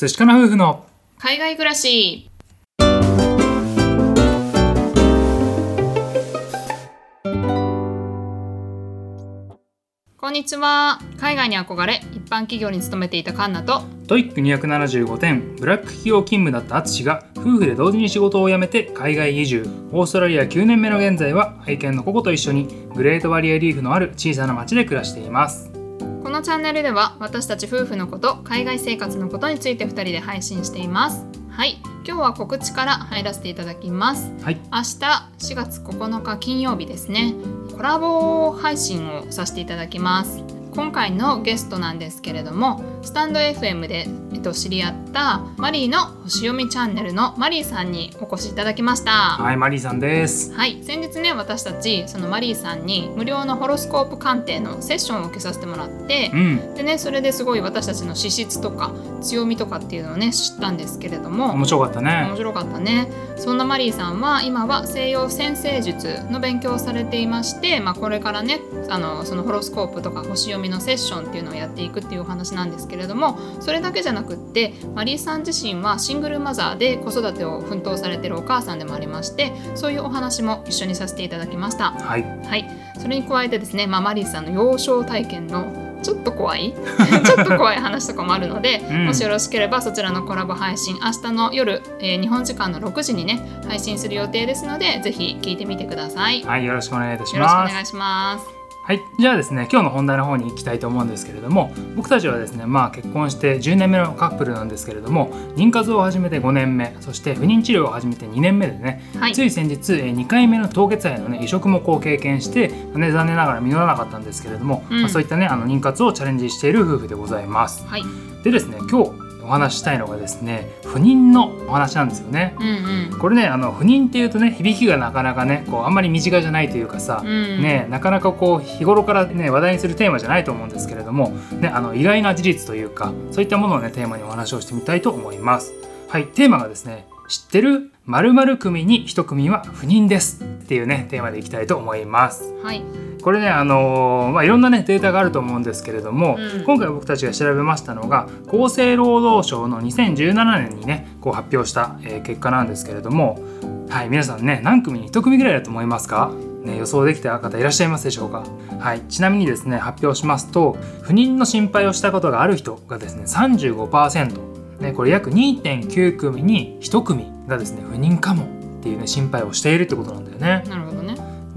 寿司かな夫婦の海外暮らし。こんにちは。海外に憧れ一般企業に勤めていたカンナと。 TOEIC275点ブラック企業勤務だった淳が夫婦で同時に仕事を辞めて海外移住。オーストラリア9年目の現在は愛犬のココと一緒にグレートバリアリーフのある小さな町で暮らしていますこのチャンネルでは私たち夫婦のこと海外生活のことについて2人で配信しています。はい。今日は告知から入らせていただきます。はい。明日4月9日金曜日ですね。コラボ配信をさせていただきます。今回のゲストなんですけれどもスタンド FM で、えっと、知り合ったマリーの星読みチャンネルのマリーさんにお越しいただきました。はいマリーさんです。はい、先日ね私たちそのマリーさんに無料のホロスコープ鑑定のセッションを受けさせてもらってうん。でねそれですごい私たちの資質とか強みとかっていうのをね知ったんですけれども面白かったね。面白かったね。そんなマリーさんは今は西洋占星術の勉強をされていまして、まあ、これからねあのそのホロスコープとか星読みのセッションっていうのをやっていくっていうお話なんですけれどもそれだけじゃなくってマリーさん自身はシングルマザーで子育てを奮闘されてるお母さんでもありましてそういうお話も一緒にさせていただきました。はいはい、それに加えてですね、まあ、マリーさんの幼少体験のちょっと怖い ちょっと怖い話とかもあるので、うんもしよろしければそちらのコラボ配信明日の夜、えー日本時間の6時にね配信する予定ですのでぜひ聞いてみてください。よはいよろしくお願いいたしろしくおます願いします。はい、じゃあですね今日の本題の方に行きたいと思うんですけれども僕たちはですねまあ結婚して10年目のカップルなんですけれども妊活を始めて5年目そして不妊治療を始めて2年目でね、はい。つい先日えー2回目の凍結肺のね移植もこう経験して、まあね、残念ながら実らなかったんですけれども、うん。まあ、そういったねあの妊活をチャレンジしている夫婦でございます。はい、でですね今日お話ししたいのがですね不妊のお話なんですよね。うんうんこれねあの不妊っていうとね響きがなかなかねこうあんまり身近じゃないというかさ、うんね、なかなかこう日頃から、ね、話題にするテーマじゃないと思うんですけれども、ね、あの意外な事実というかそういったものをねテーマにお話をしてみたいと思います。はい、テーマがですね知ってる〇〇組に一組は不妊ですっていうねテーマでいきたいと思います。はいこれねあのーまあいろんなねデータがあると思うんですけれども、うん今回僕たちが調べましたのが厚生労働省の2017年にねこう発表した、えー結果なんですけれどもはい皆さんね何組に1組ぐらいだと思いますか？ね、予想できた方いらっしゃいますでしょうか、はい、ちなみにですね発表しますと不妊の心配をしたことがある人がですね35%、ね、これ約2.9組に1組がですね不妊かもっていうね心配をしているってことなんだよね。なるほどね。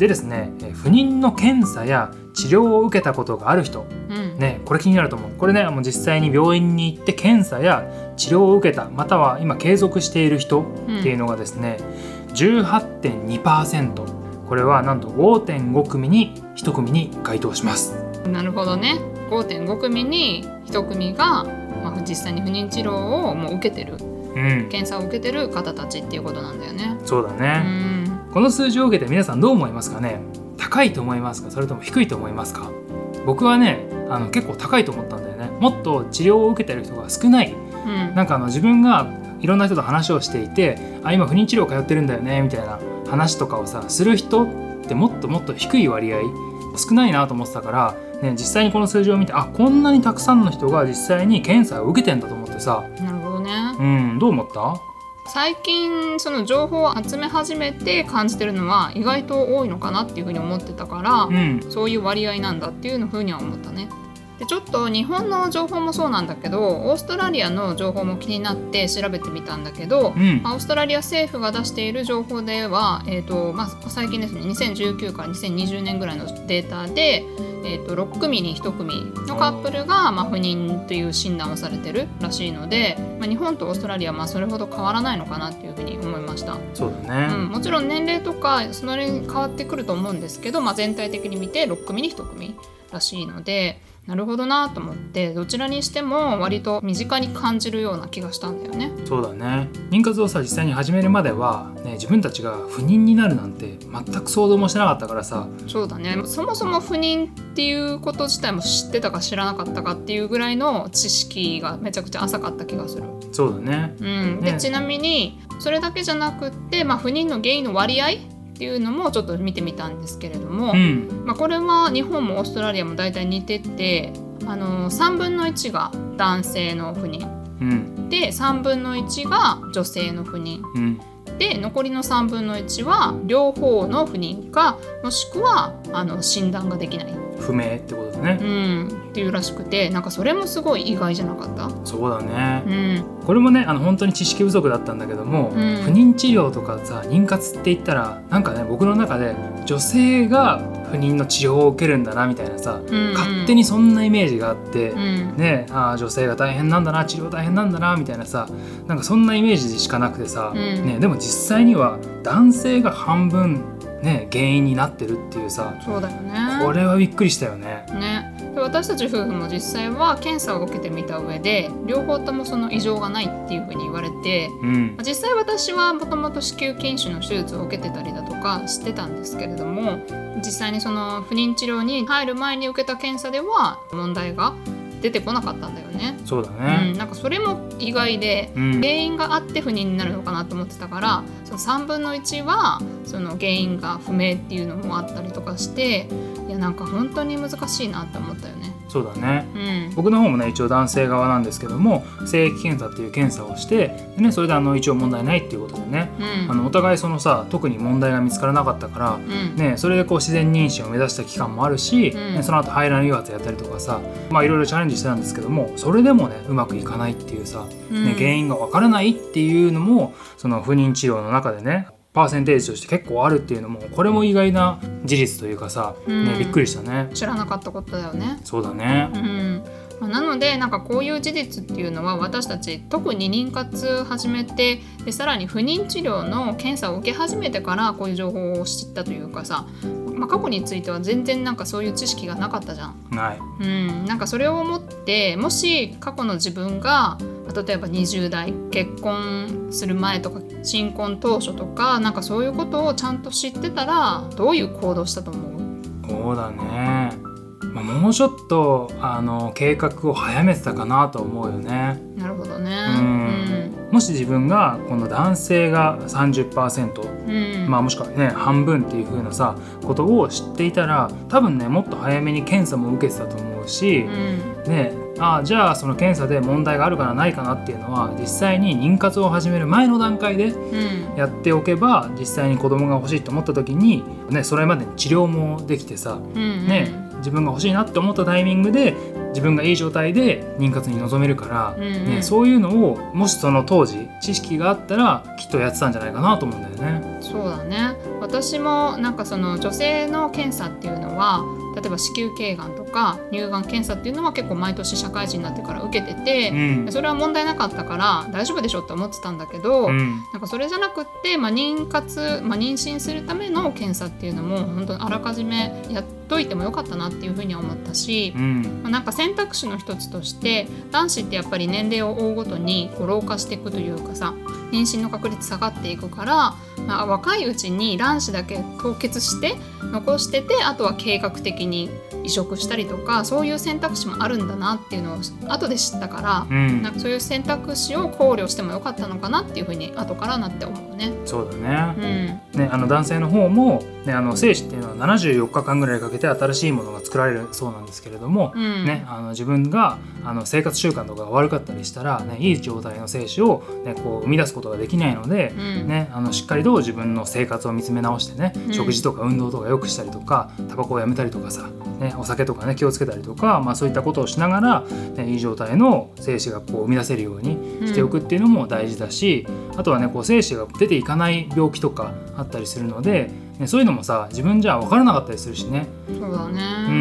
でですねえー不妊の検査や治療を受けたことがある人うん、ねこれ気になると思う。これねもう実際に病院に行って検査や治療を受けたまたは今継続している人っていうのがですね、18.2%これはなんと5.5組に1組に該当します。なるほどね。5.5組に1組が、まあ、実際に不妊治療をもう受けてるうん。検査を受けてる方たちっていうことなんだよね。うそうだね、んこの数字を受けて皆さんどう思いますかね？高いと思いますか？それとも低いと思いますか？僕はねあの結構高いと思ったんだよね。もっと治療を受けてる人が少ない。うん。なんかあの自分がいろんな人と話をしていてあ今不妊治療通ってるんだよねみたいな話とかをさする人ってもっともっと低い割合少ないなと思ってたから、ね、実際にこの数字を見てあこんなにたくさんの人が実際に検査を受けてんだと思ってさ。なるほどね。うんどう思った？最近その情報を集め始めて感じてるのは意外と多いのかなっていうふうに思ってたから、うんそういう割合なんだっていうのふうには思ったね。でちょっと日本の情報もそうなんだけどオーストラリアの情報も気になって調べてみたんだけど、うん。まあオーストラリア政府が出している情報では、えーとまあ、最近ですね2019から2020年ぐらいのデータで、えー、と6組に1組のカップルが、まあ、不妊という診断をされてるらしいので、まあ、日本とオーストラリアはまあそれほど変わらないのかなっていうふうに思いました。そうだね、うん、もちろん年齢とかその辺変わってくると思うんですけど、まあ、全体的に見て6組に1組らしいのでなるほどなと思ってどちらにしても割と身近に感じるような気がしたんだよね。そうだね。妊活をさ実際に始めるまでは、ね、自分たちが不妊になるなんて全く想像もしてなかったからさ。そうだね。そもそも不妊っていうこと自体も知ってたか知らなかったかっていうぐらいの知識がめちゃくちゃ浅かった気がする。そうだね。うん、でね。ちなみにそれだけじゃなくって、まあ、不妊の原因の割合っていうのもちょっと見てみたんですけれども、うん。まあ、これは日本もオーストラリアも大体似ててあの3分の1が男性の不妊うん。で3分の1が女性の不妊うん。で残りの3分の1は両方の不妊かもしくはあの診断ができない、不明ってことだね。う、ん、っていうらしくてなんかそれもすごい意外じゃなかった？そうだね、うん。これもねあの本当に知識不足だったんだけども、うん。不妊治療とかさ妊活って言ったらなんかね僕の中で女性が不妊の治療を受けるんだなみたいなさ、うん勝手にそんなイメージがあって、うん。ねあー女性が大変なんだな治療大変なんだなみたいなさなんかそんなイメージしかなくてさ、うん。ね、でも実際には男性が半分、ね、原因になってるっていうさそうだよね。これはびっくりしたよね。ね。で私たち夫婦も実際は検査を受けてみた上で両方ともその異常がないっていうふうに言われてうん。実際私はもともと子宮筋腫の手術を受けてたりだとかしてたんですけれども実際にその不妊治療に入る前に受けた検査では問題が出てこなかったんだよね。そうだうん、ね、なんかそれも意外でうん原因があって不妊になるのかなと思ってたからその3分の1はその原因が不明っていうのもあったりとかしていやなんか本当に難しいなって思ったよね。そうだね。うん。僕の方もね一応男性側なんですけども精液検査っていう検査をしてで、ね、それであの一応問題ないっていうことでね、うん。あのお互いそのさ特に問題が見つからなかったから、うん。ね、それでこう自然妊娠を目指した期間もあるし、うん。ねその後排卵誘発やったりとかさまあいろいろチャレンジしてたんですけどもそれでもねうまくいかないっていうさ、うん。ね、原因がわからないっていうのもその不妊治療の中でねパーセンテージとして結構あるっていうのもこれも意外な事実というかさ、うんね、びっくりしたね。知らなかったことだよね。そうだねうんまあなのでなんかこういう事実っていうのは私たち特に妊活始めてでさらに不妊治療の検査を受け始めてからこういう情報を知ったというかさ、まあ、過去については全然なんかそういう知識がなかったじゃん。ない。うん、なんかそれを思ってもし過去の自分がまあ例えば20代結婚する前とか新婚当初とかなんかそういうことをちゃんと知ってたらどういう行動したと思う？そうだね。まあ、もうちょっとあの計画を早めてたかなと思うよね。なるほどね。うんもし自分がこの男性が30%、うんうんまあ、もしくはね半分っていう風なさことを知っていたら多分ねもっと早めに検査も受けてたと思うし、うんねああじゃあその検査で問題があるかなないかなっていうのは実際に妊活を始める前の段階でうん。やっておけば実際に子供が欲しいと思った時に、ね、それまでに治療もできてさ、うん。ね、自分が欲しいなって思ったタイミングで自分がいい状態で妊活に臨めるから、うんうん。ね、そういうのをもしその当時知識があったらきっとやってたんじゃないかなと思うんだよね。そうだね私もなんかその女性の検査っていうのは例えば子宮頸がんとか乳がん検査っていうのは結構毎年社会人になってから受けてて、うん。それは問題なかったから大丈夫でしょって思ってたんだけど、うん。なんかそれじゃなくって、まあ、妊活、まあ、妊娠するための検査っていうのも本当にあらかじめやっといてもよかったなっていうふうには思ったし、うん。まあなんか選択肢の一つとして男子ってやっぱり年齢を追うごとにこう老化していくというかさ妊娠の確率下がっていくから、まあ、若いうちに卵子だけ凍結して残しててあとは計画的に移植したりとかそういう選択肢もあるんだなっていうのを後で知ったから、うん。なんかそういう選択肢を考慮してもよかったのかなっていうふうに後からなって思うね。そうだうね,、ん。ねあの男性の方も、ね、あの精子っていうのは74日間ぐらいかけて新しいものが作られるそうなんですけれども、うん。ね、あの自分があの生活習慣とかが悪かったりしたら、ね、いい状態の精子を、ね、こう生み出すことができないので、うん。ね、あのしっかりと自分の生活を見つめ直してね、うん。食事とか運動とか良くしたりとかタバコをやめたりとかさ、ね、お酒とかね気をつけたりとか、まあ、そういったことをしながら、ね、いい状態の精子がこう生み出せるようにしておくっていうのも大事だし、あとはねこう精子が出ていかない病気とかあったりするので、ね、そういうのもさ自分じゃ分からなかったりするしね。そうだね、う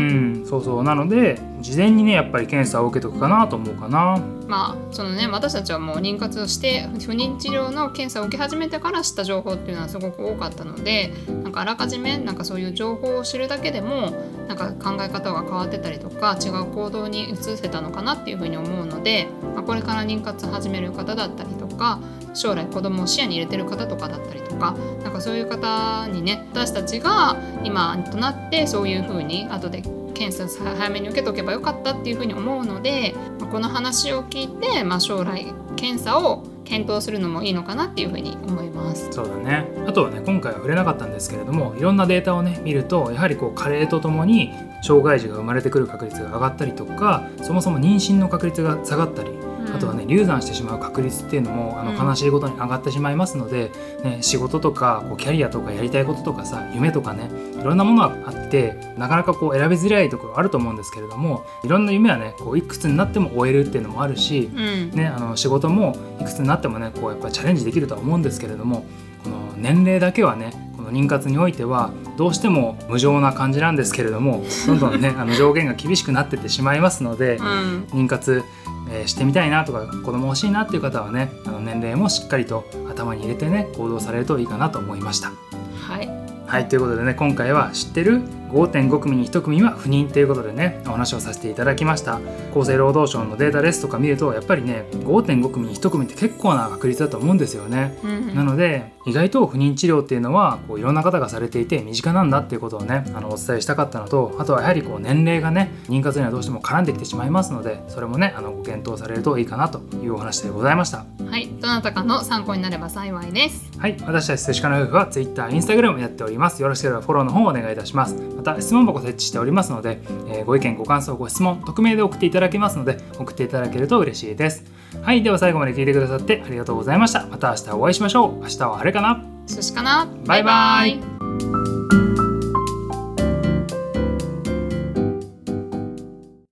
ん、そうそうなので事前にねやっぱり検査を受けとくかなと思うかな。まあそのね私たちはもう妊活をして不妊治療の検査を受け始めてから知った情報っていうのはすごく多かったのでなんかあらかじめなんかそういう情報を知るだけでもなんか考え方が変わってたりとか違う行動に移せたのかなっていうふうに思うので、まあ、これから妊活始める方だったりとか将来子供を視野に入れてる方とかだったりとかなんかそういう方にね私たちが今となってそういうふうに後で検査早めに受けとけばよかったっていうふうに思うので、この話を聞いて、まあ、将来検査を検討するのもいいのかなっていうふうに思います。そうだねあとはね今回は触れなかったんですけれどもいろんなデータをね見るとやはりこう加齢とともに障害児が生まれてくる確率が上がったりとかそもそも妊娠の確率が下がったりあとはね流産してしまう確率っていうのもあのうん。悲しいことに上がってしまいますので、ね、仕事とかこうキャリアとかやりたいこととかさ夢とかねいろんなものがあってなかなかこう選びづらいところあると思うんですけれどもいろんな夢はねこういくつになっても終えるっていうのもあるし、うん。ね、あの仕事もいくつになってもねこうやっぱチャレンジできるとは思うんですけれどもこの年齢だけはねこの妊活においてはどうしても無情な感じなんですけれどもどんどんねあの上限が厳しくなってってしまいますのでうん。妊活、えーしてみたいなとか子供欲しいなっていう方はねあの年齢もしっかりと頭に入れてね行動されるといいかなと思いました。はいはいということでね今回は知ってる5.5組に1組は不妊ということでねお話をさせていただきました厚生労働省のデータですとか見るとやっぱりね5.5組に1組って結構な確率だと思うんですよね。うんなので意外と不妊治療っていうのはこういろんな方がされていて身近なんだっていうことをねあのお伝えしたかったのとあとはやはりこう年齢がね妊活にはどうしても絡んできてしまいますのでそれもねあのご検討されるといいかなというお話でございました。はいどなたかの参考になれば幸いですはい、私たち寿司かの夫婦は Twitter、Instagram やっております。よろしければフォローの方をお願いいたします。また質問箱設置しておりますので、えーご意見、ご感想、ご質問、匿名で送っていただけますので、送っていただけると嬉しいです。はい、では最後まで聞いてくださってありがとうございました。また明日お会いしましょう。明日は晴れかな寿司かなバイバイバイバイ